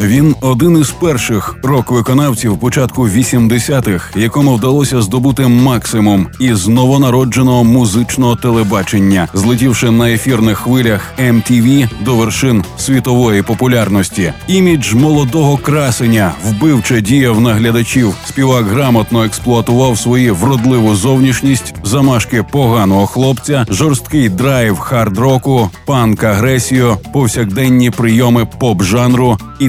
Він один із перших рок-виконавців початку 80-х, якому вдалося здобути максимум із новонародженого музичного телебачення, злетівши на ефірних хвилях MTV до вершин світової популярності. Імідж молодого красення вбивче діяв на глядачів. Співак грамотно експлуатував свою вродливу зовнішність, замашки поганого хлопця, жорсткий драйв хард-року, панк агресію, повсякденні прийоми поп-жанру і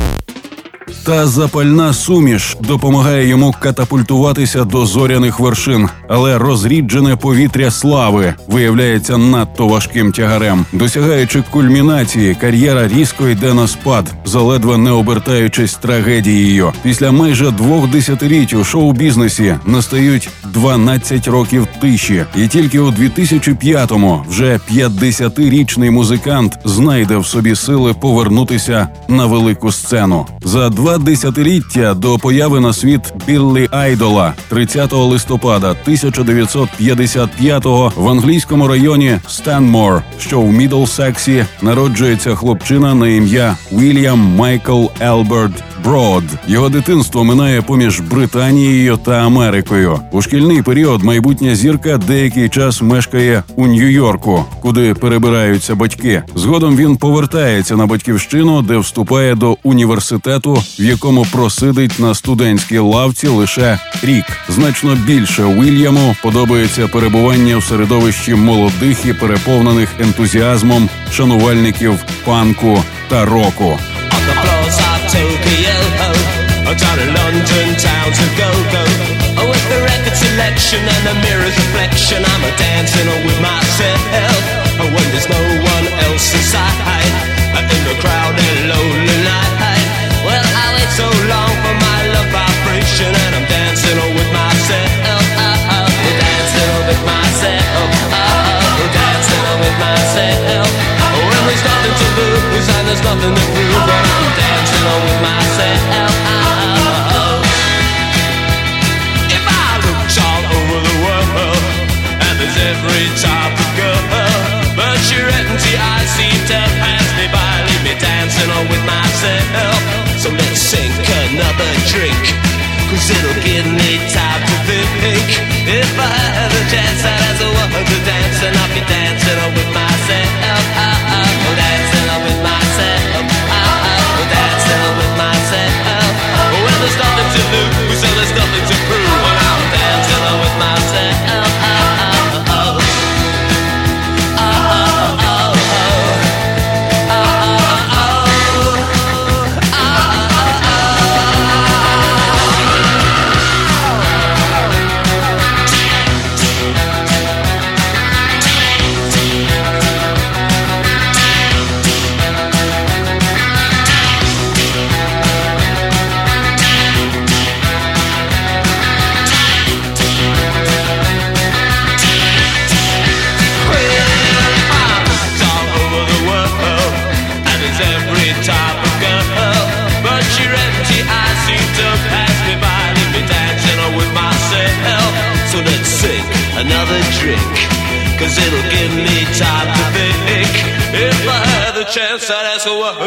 Та запальна суміш допомагає йому катапультуватися до зоряних вершин, але розріджене повітря слави виявляється надто важким тягарем. Досягаючи кульмінації, кар'єра різко йде на спад, заледве не обертаючись трагедією. Після майже двох десятиліть у шоу-бізнесі настають 12 років тиші, і тільки у 2005-му вже 50-річний музикант знайде в собі сили повернутися на велику сцену. За два десятиліття до появи на світ Біллі Айдола 30 листопада 1955-го в англійському районі Станмор, що в Мідлсексі, народжується хлопчина на ім'я Вільям Майкл Елберт Брод. Його дитинство минає поміж Британією та Америкою. У шкільний період майбутня зірка деякий час мешкає у Нью-Йорку, куди перебираються батьки. Згодом він повертається на батьківщину, де вступає до університету, в якому просидить на студентській лавці лише рік. Значно більше Уільяму подобається перебування в середовищі молодих і переповнених ентузіазмом шанувальників панку та року. oh, down London to. Oh, the record selection and the mirror's reflection, I'm a dancing with myself. Oh, when there's no one else inside, uh, in the crowded there's nothing to prove,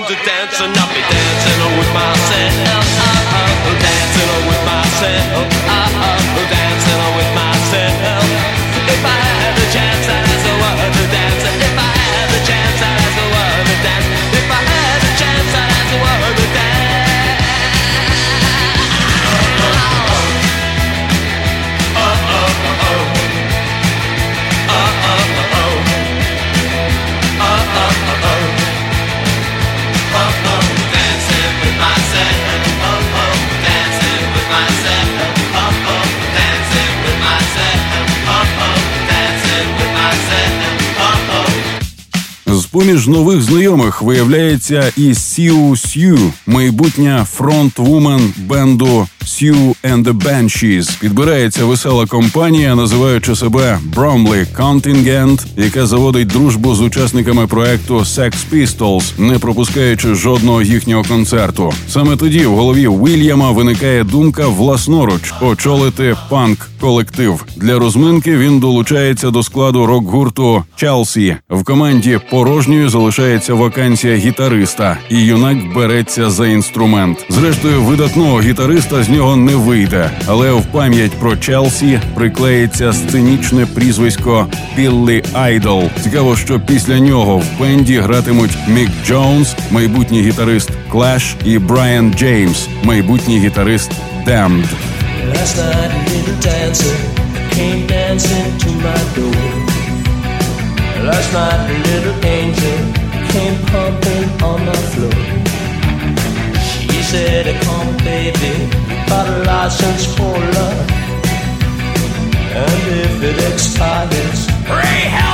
to take. З-поміж нових знайомих виявляється і Сіу Сью, майбутня фронтвумен бенду Sue and the Banshees. Підбирається весела компанія, називаючи себе Bromley Contingent, яка заводить дружбу з учасниками проекту Sex Pistols, не пропускаючи жодного їхнього концерту. Саме тоді в голові Вільяма виникає думка власноруч очолити панк колектив. Для розминки він долучається до складу рок-гурту Челсі. В команді порожньою залишається вакансія гітариста, і юнак береться за інструмент. Зрештою, видатного гітариста з нього не вийде, але в пам'ять про Челсі приклеїться сценічне прізвисько Біллі Айдол. Цікаво, що після нього в бенді гратимуть Мік Джонс, майбутній гітарист Clash і Брайан Джеймс, майбутній гітарист Damned. Last night dancer came dancing to my door. Last night a little angel came pumping on the floor. She said, "Come, baby, got a license for love, and if it expires, pray help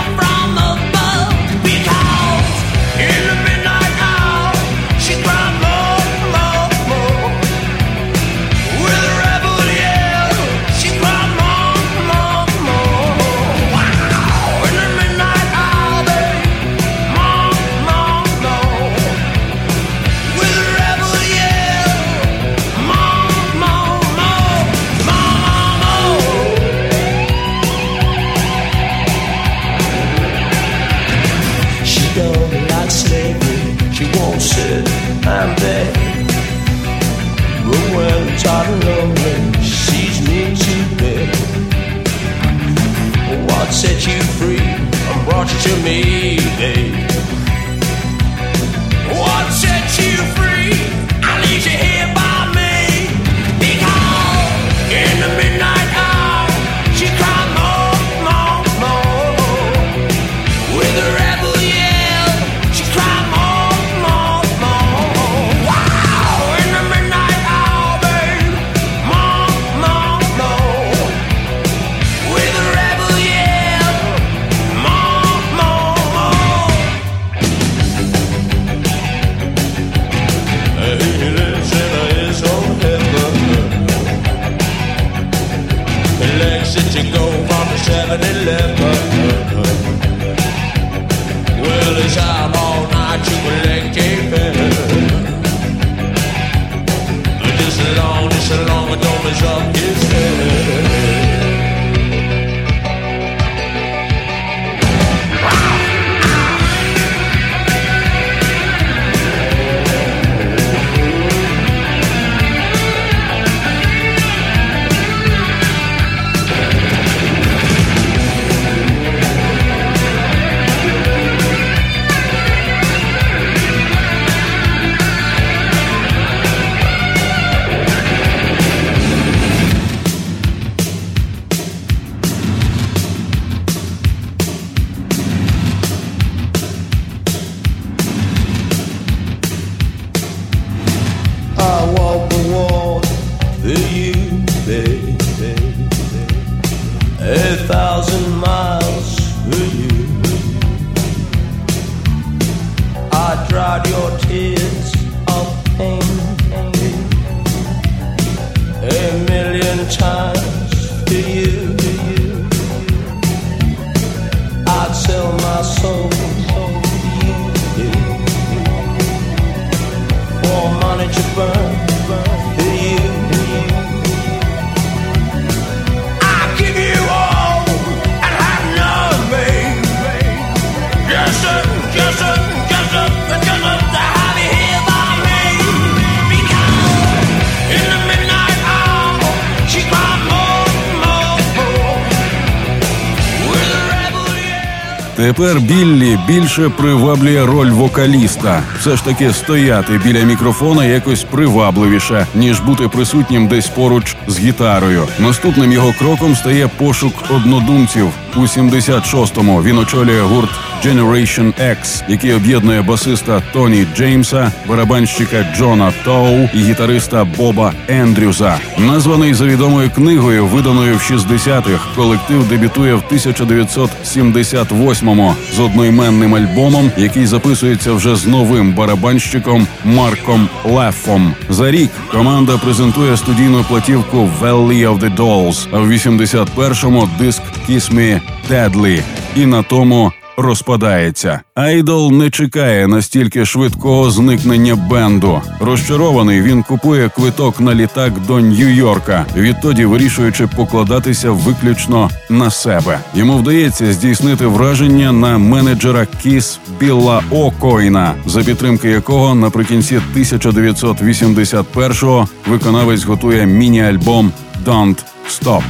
since you go from the 7 Eleven. Well, it's out all night, you a lanky fella. This long, this long, I don't mess up, it's Тепер Біллі більше приваблює роль вокаліста. Все ж таки стояти біля мікрофона якось привабливіше, ніж бути присутнім десь поруч з гітарою. Наступним його кроком стає пошук однодумців. У 76-му він очолює гурт Generation X, який об'єднує басиста Тоні Джеймса, барабанщика Джона Тоу і гітариста Боба Ендрюса. Названий за відомою книгою, виданою в 60-х, колектив дебютує в 1978-му з одноіменним альбомом, який записується вже з новим барабанщиком Марком Леффом. За рік команда презентує студійну платівку «Valley of the Dolls», а в 81-му диск «Kiss Me Deadly». І на тому розпадається. Айдол не чекає настільки швидкого зникнення бенду. Розчарований він купує квиток на літак до Нью-Йорка, відтоді вирішуючи покладатися виключно на себе. Йому вдається здійснити враження на менеджера Кіс Білла Окойна, за підтримки якого наприкінці 1981-го виконавець готує міні-альбом «Don't Stop».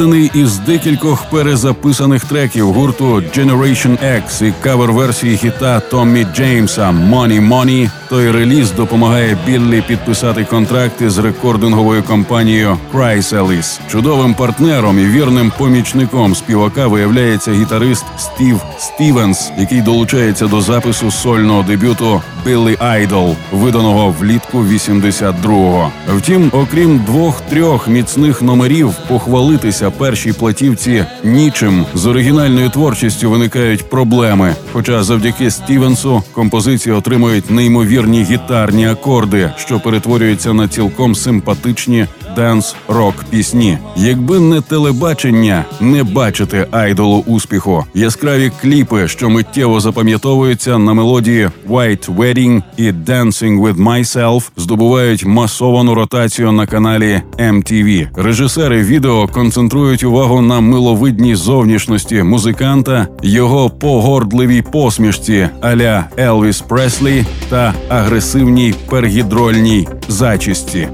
Складений із декількох перезаписаних треків гурту Generation X і кавер-версії хіта Томмі Джеймса «Money Money». Той реліз допомагає Біллі підписати контракти з рекординговою компанією Chrysalis. Чудовим партнером і вірним помічником співака виявляється гітарист Стів Стівенс, який долучається до запису сольного дебюту Біллі Айдол, виданого влітку 82-го. Втім, окрім двох-трьох міцних номерів, похвалитися першій платівці нічим з оригінальною творчістю виникають проблеми. Хоча завдяки Стівенсу композиції отримують неймовірні гітарні акорди, що перетворюються на цілком симпатичні денс рок пісні. Якби не телебачення, не бачити айдолу успіху, яскраві кліпи, що миттєво запам'ятовуються на мелодії «White Wedding» і «Dancing with Myself» здобувають масовану ротацію на каналі MTV. Режисери відео концентрують увагу на миловидній зовнішності музиканта, його погордливій посмішці аля Елвіс Преслі та агресивній пергідрольній зачісті.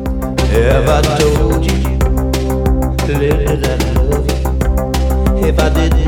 If I told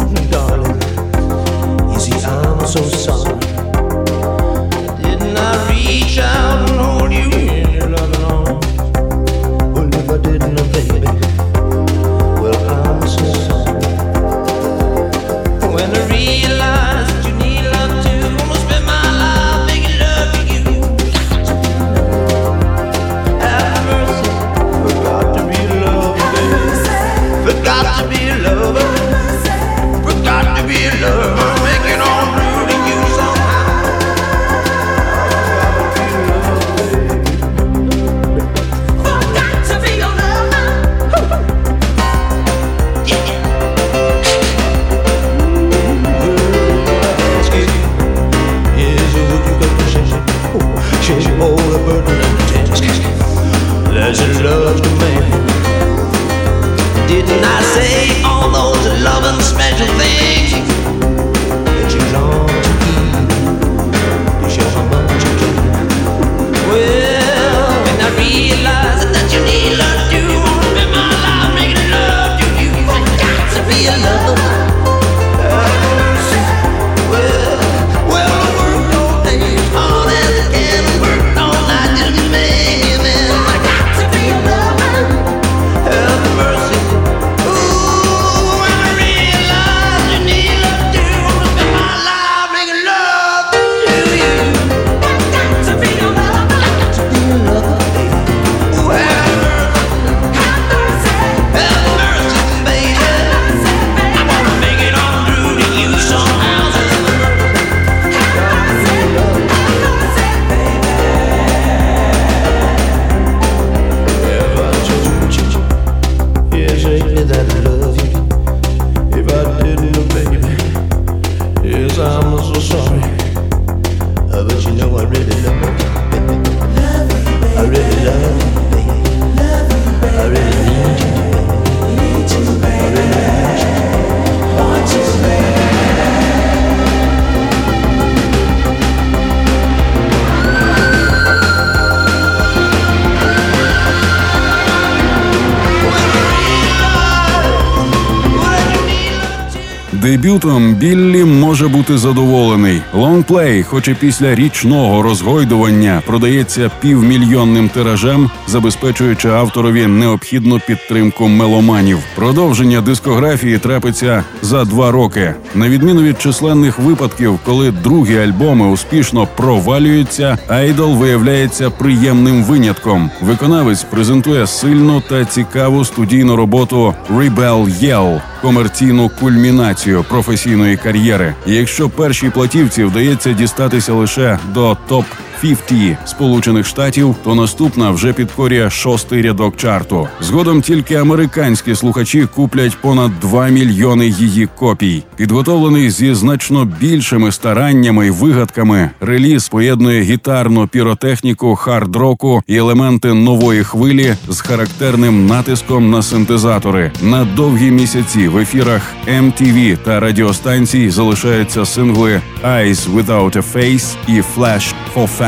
Дебютом Біллі може бути задоволений. Лонгплей, хоч і після річного розгойдування, продається півмільйонним тиражем, забезпечуючи авторові необхідну підтримку меломанів. Продовження дискографії трапиться за два роки. На відміну від численних випадків, коли другі альбоми успішно провалюються, айдол виявляється приємним винятком. Виконавець презентує сильну та цікаву студійну роботу «Rebel Yell», комерційну кульмінацію професійної кар'єри. І Якщо першій платівці вдається дістатися лише до топ 50 Сполучених Штатів, то наступна вже підкорює шостий рядок чарту. Згодом тільки американські слухачі куплять понад 2 мільйони її копій. Підготовлений зі значно більшими стараннями і вигадками. Реліз поєднує гітарну піротехніку, хард-року і елементи нової хвилі з характерним натиском на синтезатори. На довгі місяці в ефірах MTV та радіостанцій залишаються сингли «Eyes Without a Face» і «Flash for Fans».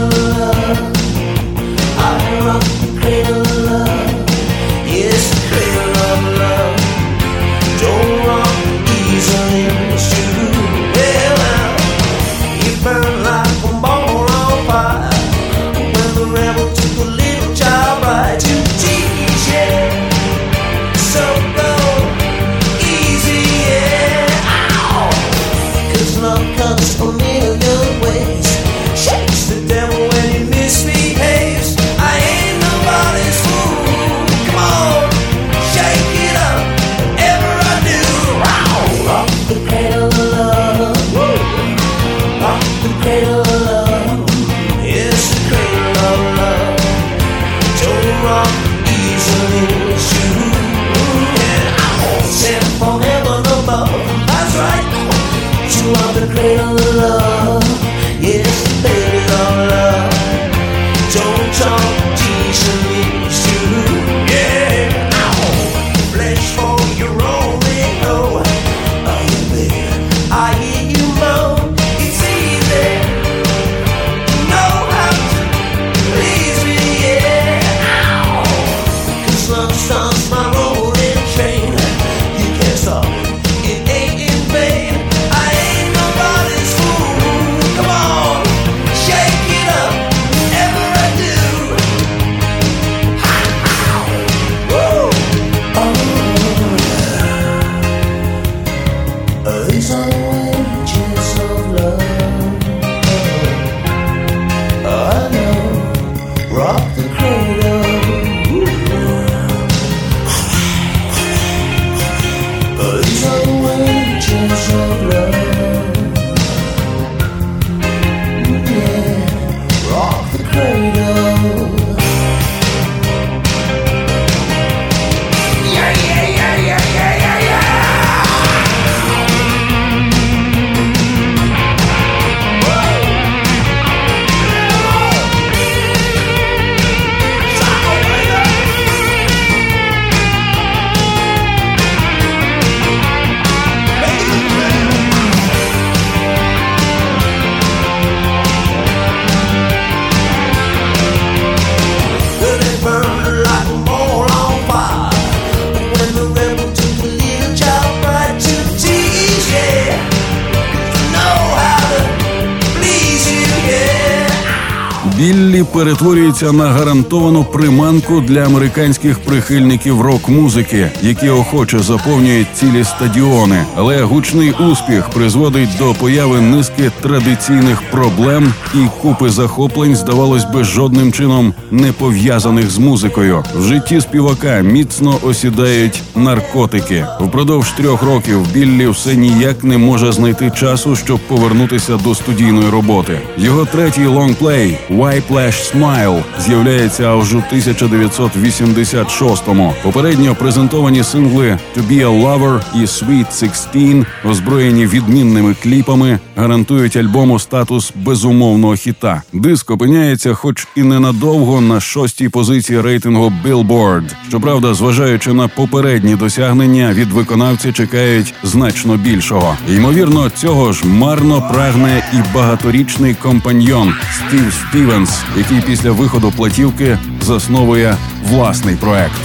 перетворюється на гарантовану приманку для американських прихильників рок-музики, які охоче заповнюють цілі стадіони. Але гучний успіх призводить до появи низки традиційних проблем і купи захоплень, здавалось би, жодним чином не пов'язаних з музикою. В житті співака міцно осідають наркотики. Впродовж трьох років Біллі все ніяк не може знайти часу, щоб повернутися до студійної роботи. Його третій лонгплей «Why Flash Smile» з'являється аж у 1986-му. Попередньо презентовані сингли «To Be a Lover» і «Sweet 16», озброєні відмінними кліпами, гарантують альбому статус безумовного хіта. Диск опиняється, хоч і ненадовго, на шостій позиції рейтингу Billboard. Щоправда, зважаючи на попередні досягнення, від виконавця чекають значно більшого. Ймовірно, цього ж марно прагне і багаторічний компаньйон Стів Стівенс, який після виходу платівки засновує власний проект.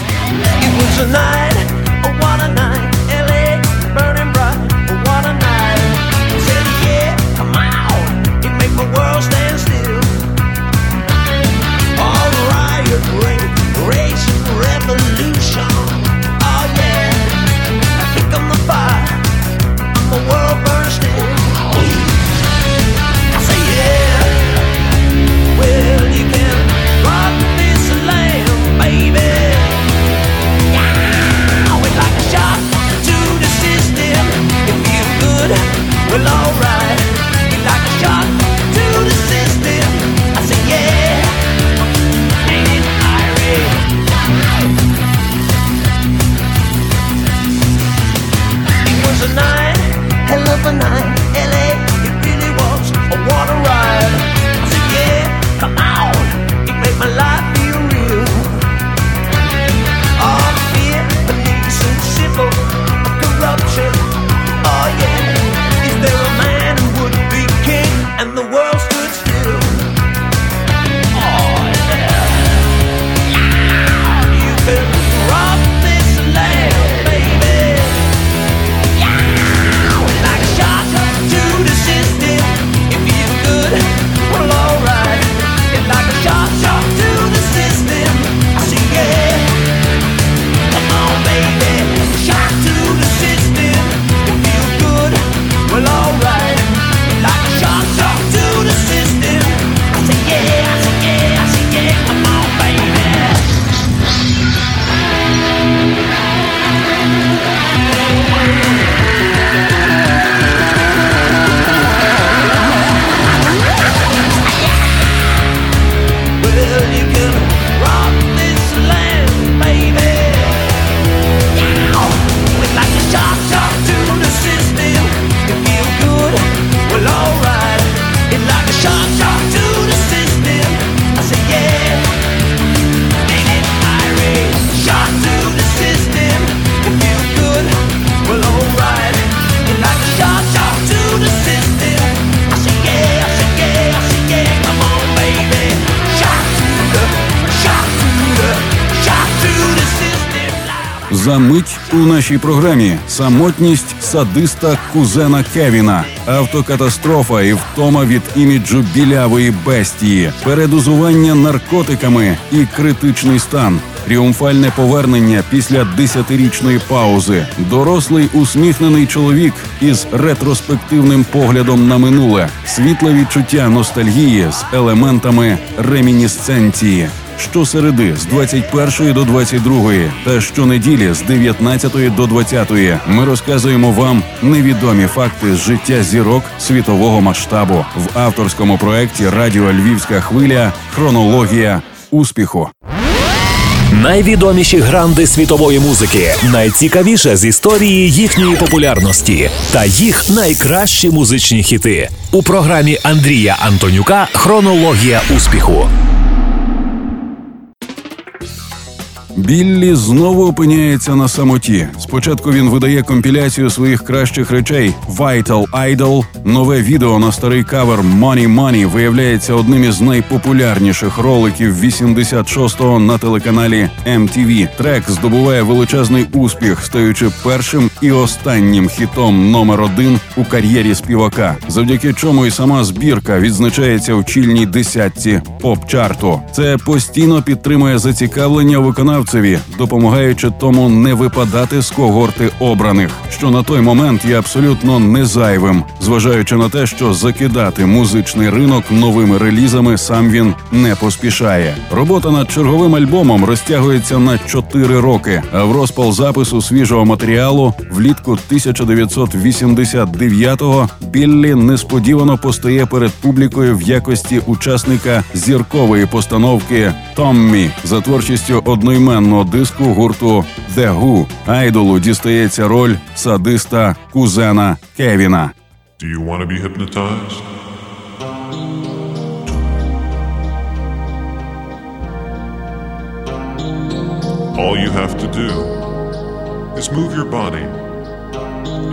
Нашій програмі самотність садиста кузена Кевіна, автокатастрофа і втома від іміджу білявої бестії, передозування наркотиками і критичний стан. Тріумфальне повернення після десятирічної паузи, дорослий усміхнений чоловік із ретроспективним поглядом на минуле, світле відчуття ностальгії з елементами ремінісценції. Щосереди з 21 до 22 та щонеділі з 19 до 20 ми розказуємо вам невідомі факти з життя зірок світового масштабу в авторському проєкті Радіо Львівська хвиля Хронологія успіху. Найвідоміші гранди світової музики, найцікавіше з історії їхньої популярності та їх найкращі музичні хіти у програмі Андрія Антонюка Хронологія успіху. Біллі знову опиняється на самоті. Спочатку він видає компіляцію своїх кращих речей Vital Idol. Нове відео на старий кавер Money Money виявляється одним із найпопулярніших роликів 86-го на телеканалі MTV. Трек здобуває величезний успіх, стаючи першим і останнім хітом номер один у кар'єрі співака, завдяки чому і сама збірка відзначається в чільній десятці поп-чарту. Це постійно підтримує зацікавлення виконавцеві, допомагаючи тому не випадати з когорти обраних, що на той момент є абсолютно не зайвим, зважаючи на те, що закидати музичний ринок новими релізами сам він не поспішає. Робота над черговим альбомом розтягується на 4 роки, а в розпал запису свіжого матеріалу влітку 1989-го Біллі несподівано постає перед публікою в якості учасника зіркової постановки Томмі за творчістю одноіменного диску гурту The Who. Айдолу дістається роль садиста кузена Кевіна. Do you want to be hypnotized? All you have to do is move your body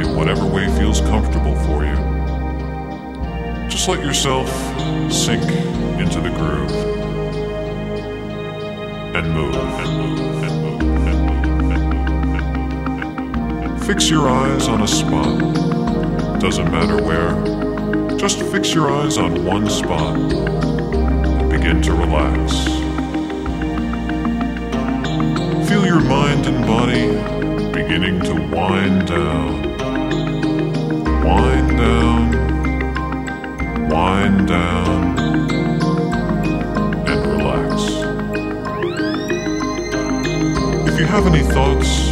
in whatever way feels comfortable for you. Just let yourself sink into the groove and move and move and move and move and move and move. Fix your eyes on a spot. Doesn't matter where. Just fix your eyes on one spot and begin to relax. Feel your mind and body beginning to wind down. Wind down, wind down, have any thoughts,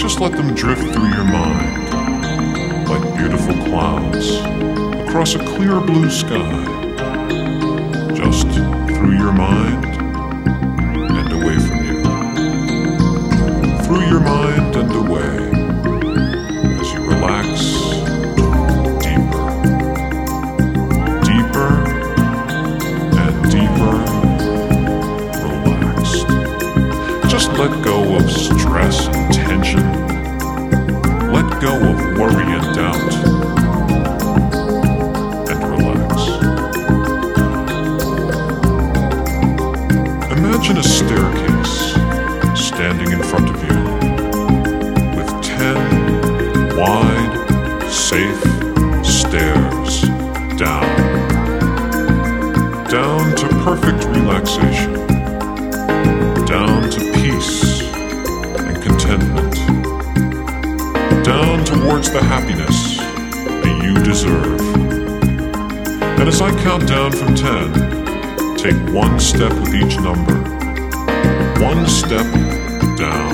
just let them drift through your mind like beautiful clouds across a clear blue sky. Just through your mind Down to perfect relaxation. Down to peace and contentment down towards the happiness that you deserve. And as I count down from 10, take one step with each number, one step down.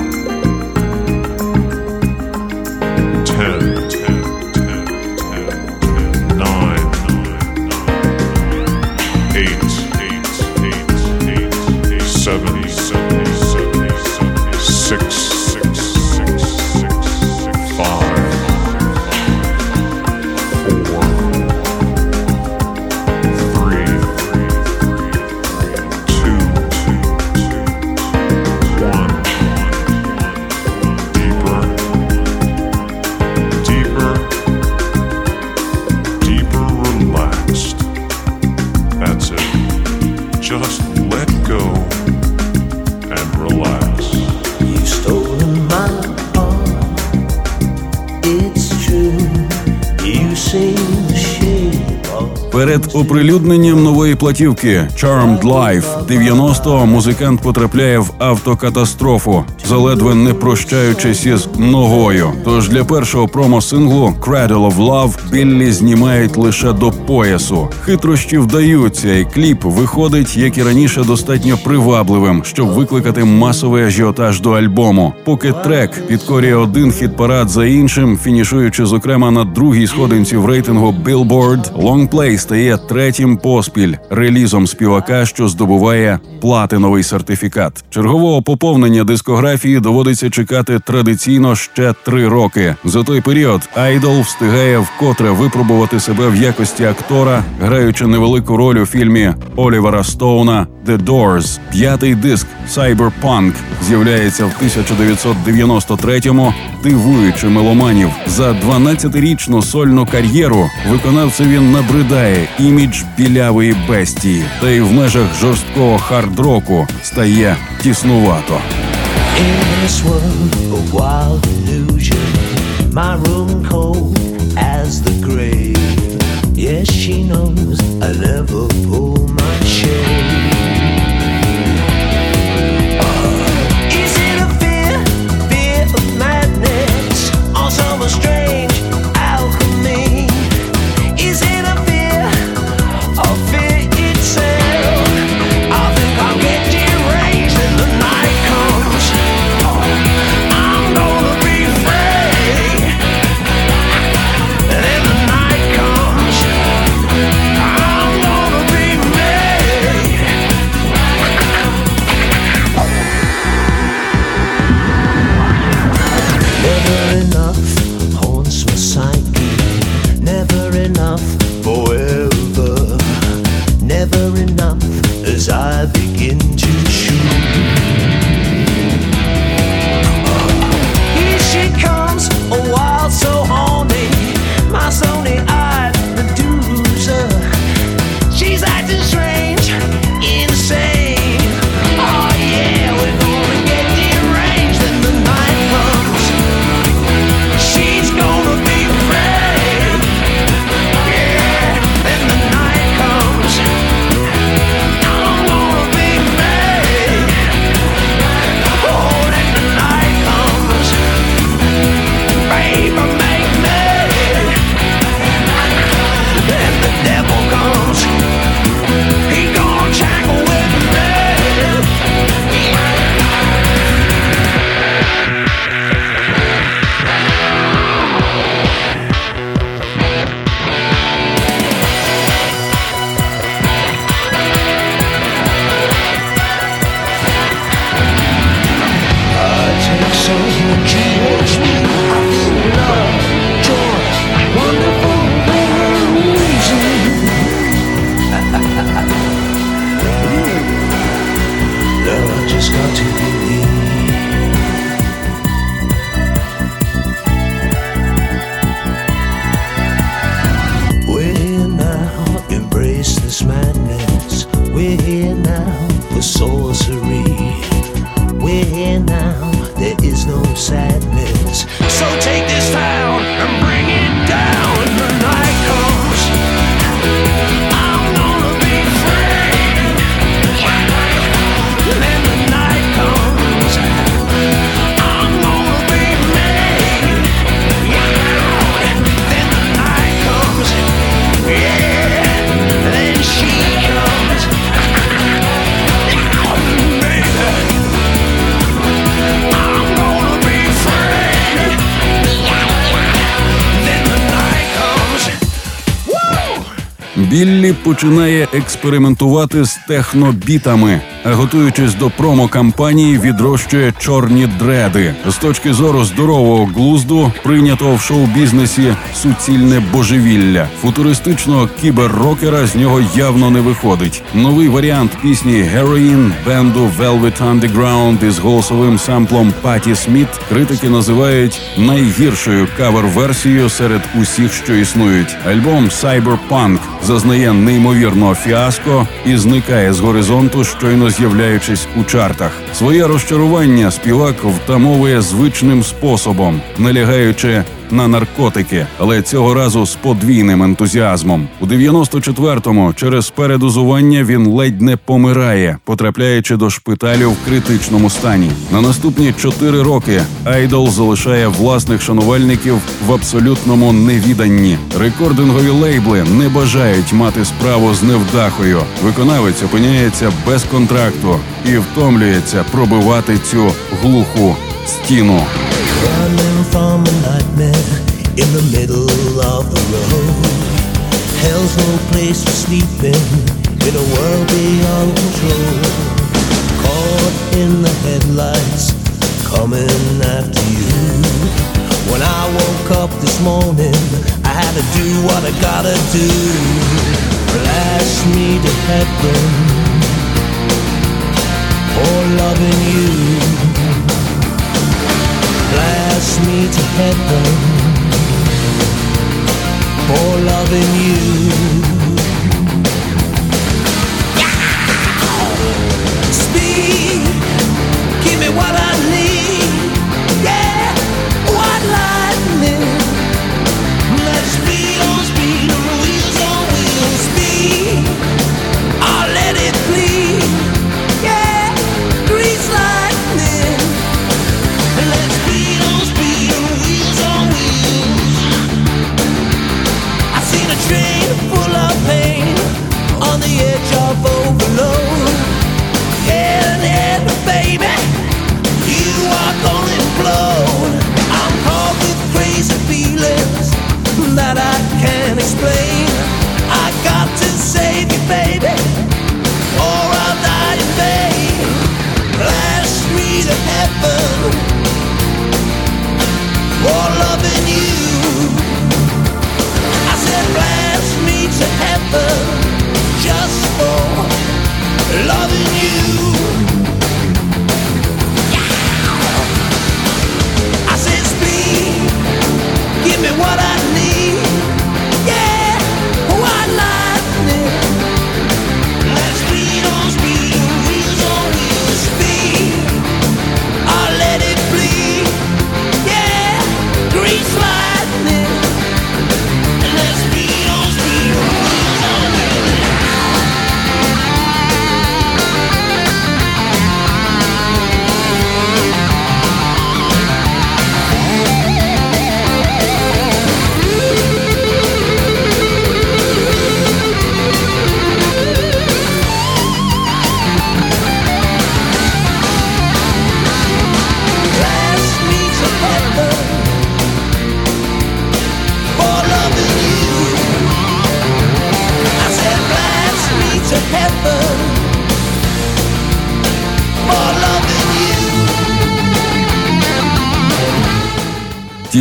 Оприлюдненням нової платівки Charmed Life 90-го музикант потрапляє в автокатастрофу, заледве не прощаючись із ногою. Тож для першого промо-синглу Cradle of Love Біллі знімають лише до поясу. Хитрощі вдаються, і кліп виходить, як і раніше, достатньо привабливим, щоб викликати масовий ажіотаж до альбому. Поки трек підкорює один хіт-парад за іншим, фінішуючи зокрема на другій сходинці в рейтингу Billboard, Long стає третім поспіль релізом співака, що здобуває платиновий сертифікат. Чергового поповнення дискографії доводиться чекати традиційно ще три роки. За той період Айдол встигає вкотре випробувати себе в якості актора, граючи невелику роль у фільмі Олівера Стоуна «The Doors». П'ятий диск «Cyberpunk» з'являється в 1993-му, дивуючи меломанів за 12-річну сольну кар'єру. Виконавцеві набридає імідж білявої бестії, та й в межах жорсткого хард-року стає тіснувато. In this world of wild illusion, my room cold enough as I begin to Біллі починає експериментувати з технобітами, готуючись до промо-кампанії, відрощує чорні дреди. З точки зору здорового глузду, прийнятого в шоу-бізнесі суцільне божевілля. Футуристичного кіберрокера з нього явно не виходить. Новий варіант пісні Heroin бенду Velvet Underground із голосовим самплом Паті Сміт критики називають найгіршою кавер-версією серед усіх, що існують. Альбом Cyberpunk зазнає неймовірного фіаско і зникає з горизонту, щойно з'являючись у чартах. Своє розчарування співак втамовує звичним способом, налягаючи на наркотики, але цього разу з подвійним ентузіазмом. У 94-му через передозування він ледь не помирає, потрапляючи до шпиталю в критичному стані. На наступні чотири роки Айдол залишає власних шанувальників в абсолютному невіданні. Рекордингові лейбли не бажають мати справу з невдахою. Виконавець опиняється без контракту і втомлюється пробивати цю глуху стіну. Hell's no place for sleeping in a world beyond control. Caught in the headlights, coming after you. When I woke up this morning, I had to do what I gotta do. Blast me to heaven for loving you. Blast me to heaven for loving you. Speed, give me what I need. Baby, you are gonna implode. I'm caught with crazy feelings that I can't explain. I got to save you, baby, or I'll die in vain. Heaven loving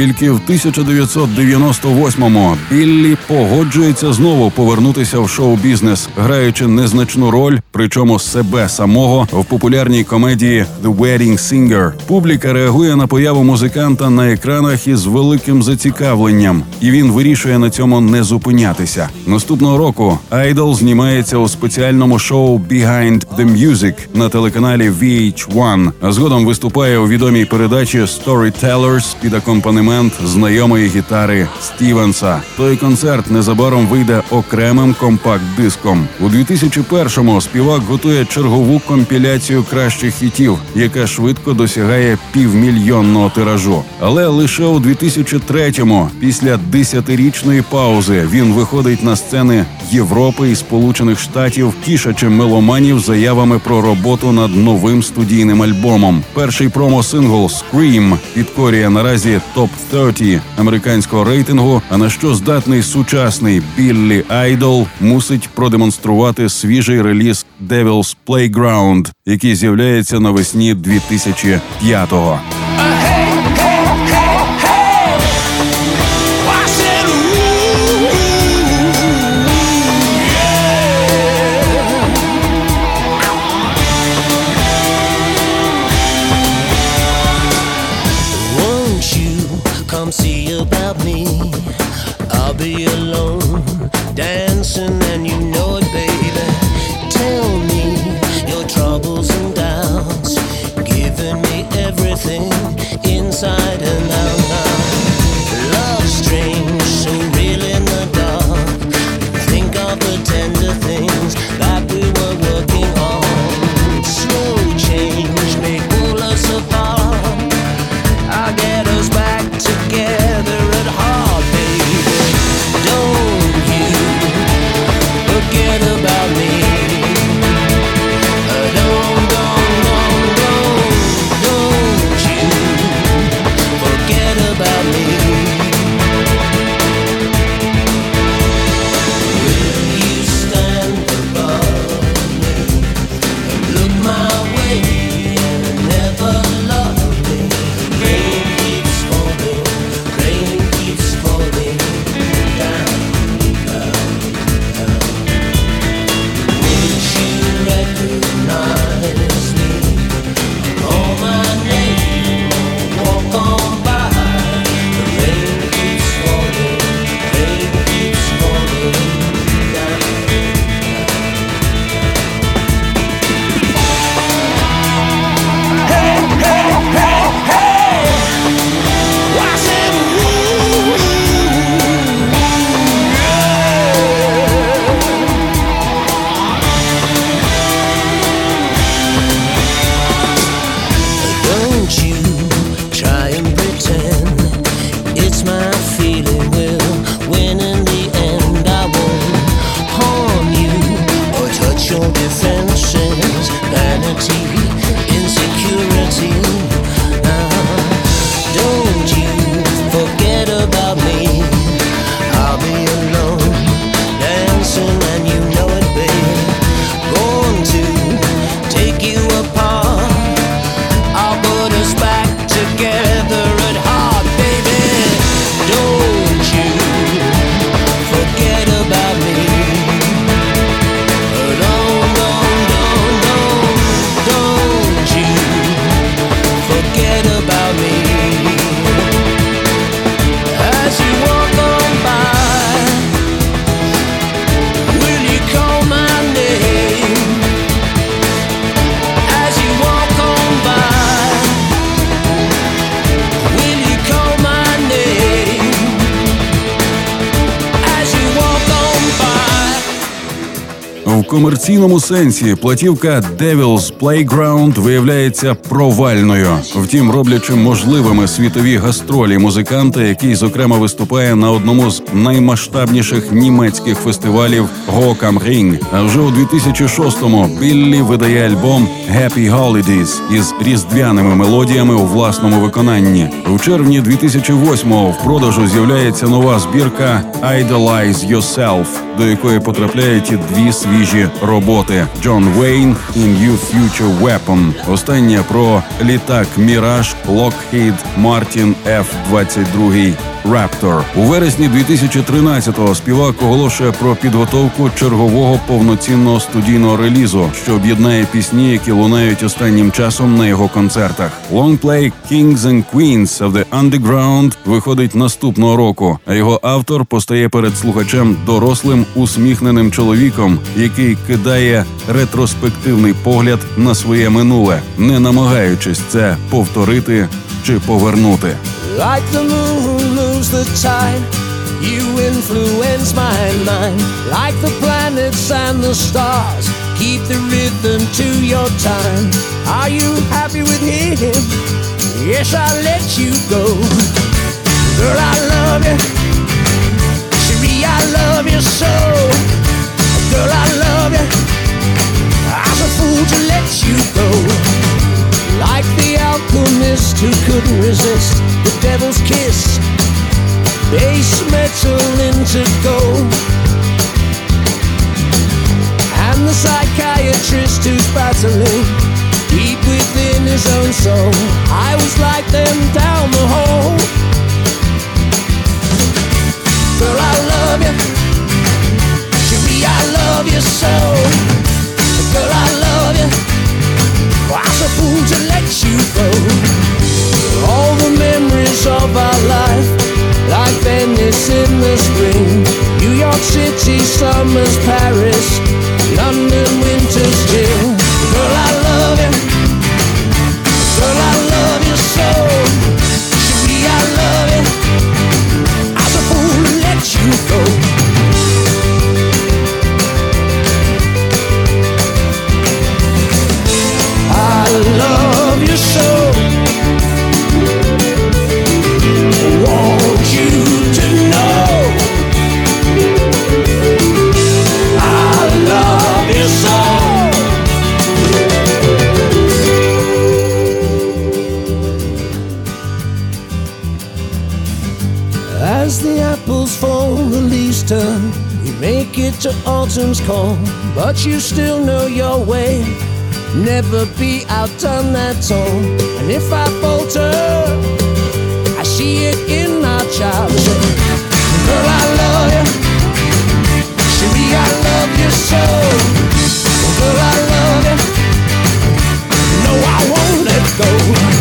Тільки в 1998-му Біллі погоджується знову повернутися в шоу-бізнес, граючи незначну роль, причому себе самого в популярній комедії «The Wedding Singer». Публіка реагує на появу музиканта на екранах із великим зацікавленням, і він вирішує на цьому не зупинятися. Наступного року Айдол знімається у спеціальному шоу «Behind the Music» на телеканалі VH1, а згодом виступає у відомій передачі «Storytellers» під акомпанемент знайомої гітари Стівенса. Той концерт незабаром вийде окремим компакт-диском. У 2001-му співак готує чергову компіляцію кращих хітів, яка швидко досягає півмільйонного тиражу. Але лише у 2003-му, після десятирічної паузи, він виходить на сцени Європи і Сполучених Штатів, тішачи меломанів заявами про роботу над новим студійним альбомом. Перший промо-сингл «Scream» підкорює наразі топ 30 американського рейтингу. А на що здатний сучасний Біллі Айдол мусить продемонструвати свіжий реліз «Devil's Playground», який з'являється навесні 2005-го. Комерційному сенсі платівка Devil's Playground виявляється провальною. Втім, роблячи можливими світові гастролі музиканта, який зокрема виступає на одному з наймасштабніших німецьких фестивалів Гокам Рінг. А вже у 2006-му Біллі видає альбом Happy Holidays із різдвяними мелодіями у власному виконанні. У червні 2008-го в продажу з'являється нова збірка Idolize Yourself, до якої потрапляють і дві свіжі роботи John Wayne і New Future Weapon. Остання про літак Міраж Lockheed Martin F-22 Raptor. У вересні 2013-го співак оголошує про підготовку чергового повноцінного студійного релізу, що об'єднає пісні, які лунають останнім часом на його концертах. Лонгплей Kings and Queens of the Underground виходить наступного року, а його автор постає перед слухачем дорослим усміхненим чоловіком, який кидає ретроспективний погляд на своє минуле, не намагаючись це повторити чи повернути. Like the moon moves the tide, you influence my mind. Like the planets and the stars, keep the rhythm to your time. Are you happy with him? Yes, I'll let you go. Girl, I love you. Cherie, I love you so. Girl, I love you. I was a fool to let you go. Like the alchemist who couldn't resist the devil's kiss. Base metal into gold. And the psychiatrist who's battling deep within his own soul. I was like them down the hall. Girl, I love you. Love you so. Girl, I love you. I was a fool to let you go. All the memories of our life, like Venice in the spring, New York City summers, Paris, London winters still. Girl, I love you. Girl, I love you so. Cherie, I love you. I was a fool to let you go. Call, but you still know your way. Never be outdone, that's all. And if I falter, I see it in our childhood. Girl, I love you. Cherie, I love you so. Girl, I love you. No, I won't let go.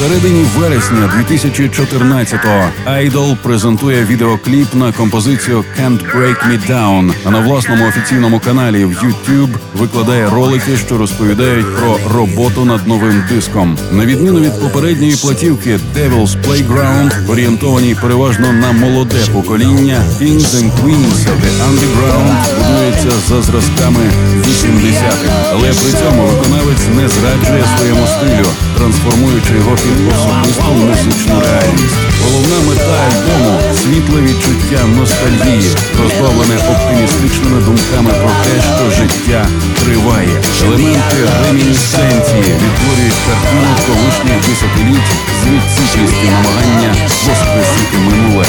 Середині вересня 2014-го Idol презентує відеокліп на композицію Can't Break Me Down, а на власному офіційному каналі в YouTube викладає ролики, що розповідають про роботу над новим диском. На відміну від попередньої платівки Devil's Playground, орієнтованій переважно на молоде покоління, Kings and Queens of the Underground будується за зразками 80-х, але при цьому виконавець не зраджує своєму стилю, трансформуючи його під особисту музичну реальність. Головна мета альбому світле відчуття ностальгії, розбавлене оптимістичними думками про те, що життя триває. Елементи ремінісценції відтворюють картину колишніх десятиліть з відсутністю намагання воскресити минуле.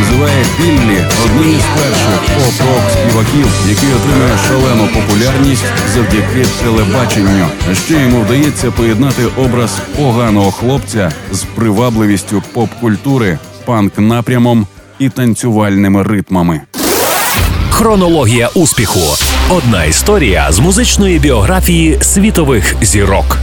Називає Біллі одним із перших поп-рок співаків, який отримує шалену популярність завдяки телебаченню. Ще йому вдається поєднати образ поганого хлопця з привабливістю поп-культури, панк-напрямом і танцювальними ритмами. Хронологія успіху. Одна історія з музичної біографії світових зірок.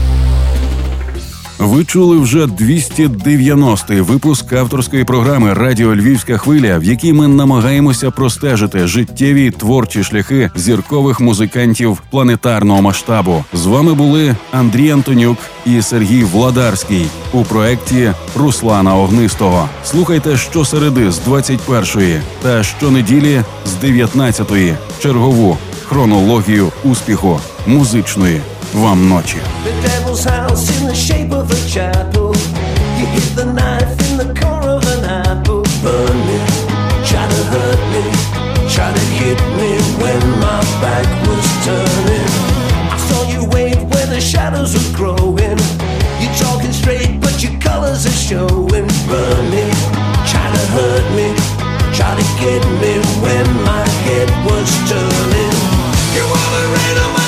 Ви чули вже 290-й випуск авторської програми Радіо Львівська хвиля, в якій ми намагаємося простежити життєві творчі шляхи зіркових музикантів планетарного масштабу. З вами були Андрій Антонюк і Сергій Владарський у проєкті Руслана Огнистого. Слухайте щосереди з 21-ї та щонеділі з 19-ї чергову хронологію успіху музичної. вам ночи. Try to hit me when my back was turning. I saw you wave when the shadows were growing. you talking straight, but your colors are showing. Burn try to hurt me, try to get me when my head was turning. You were the rain on my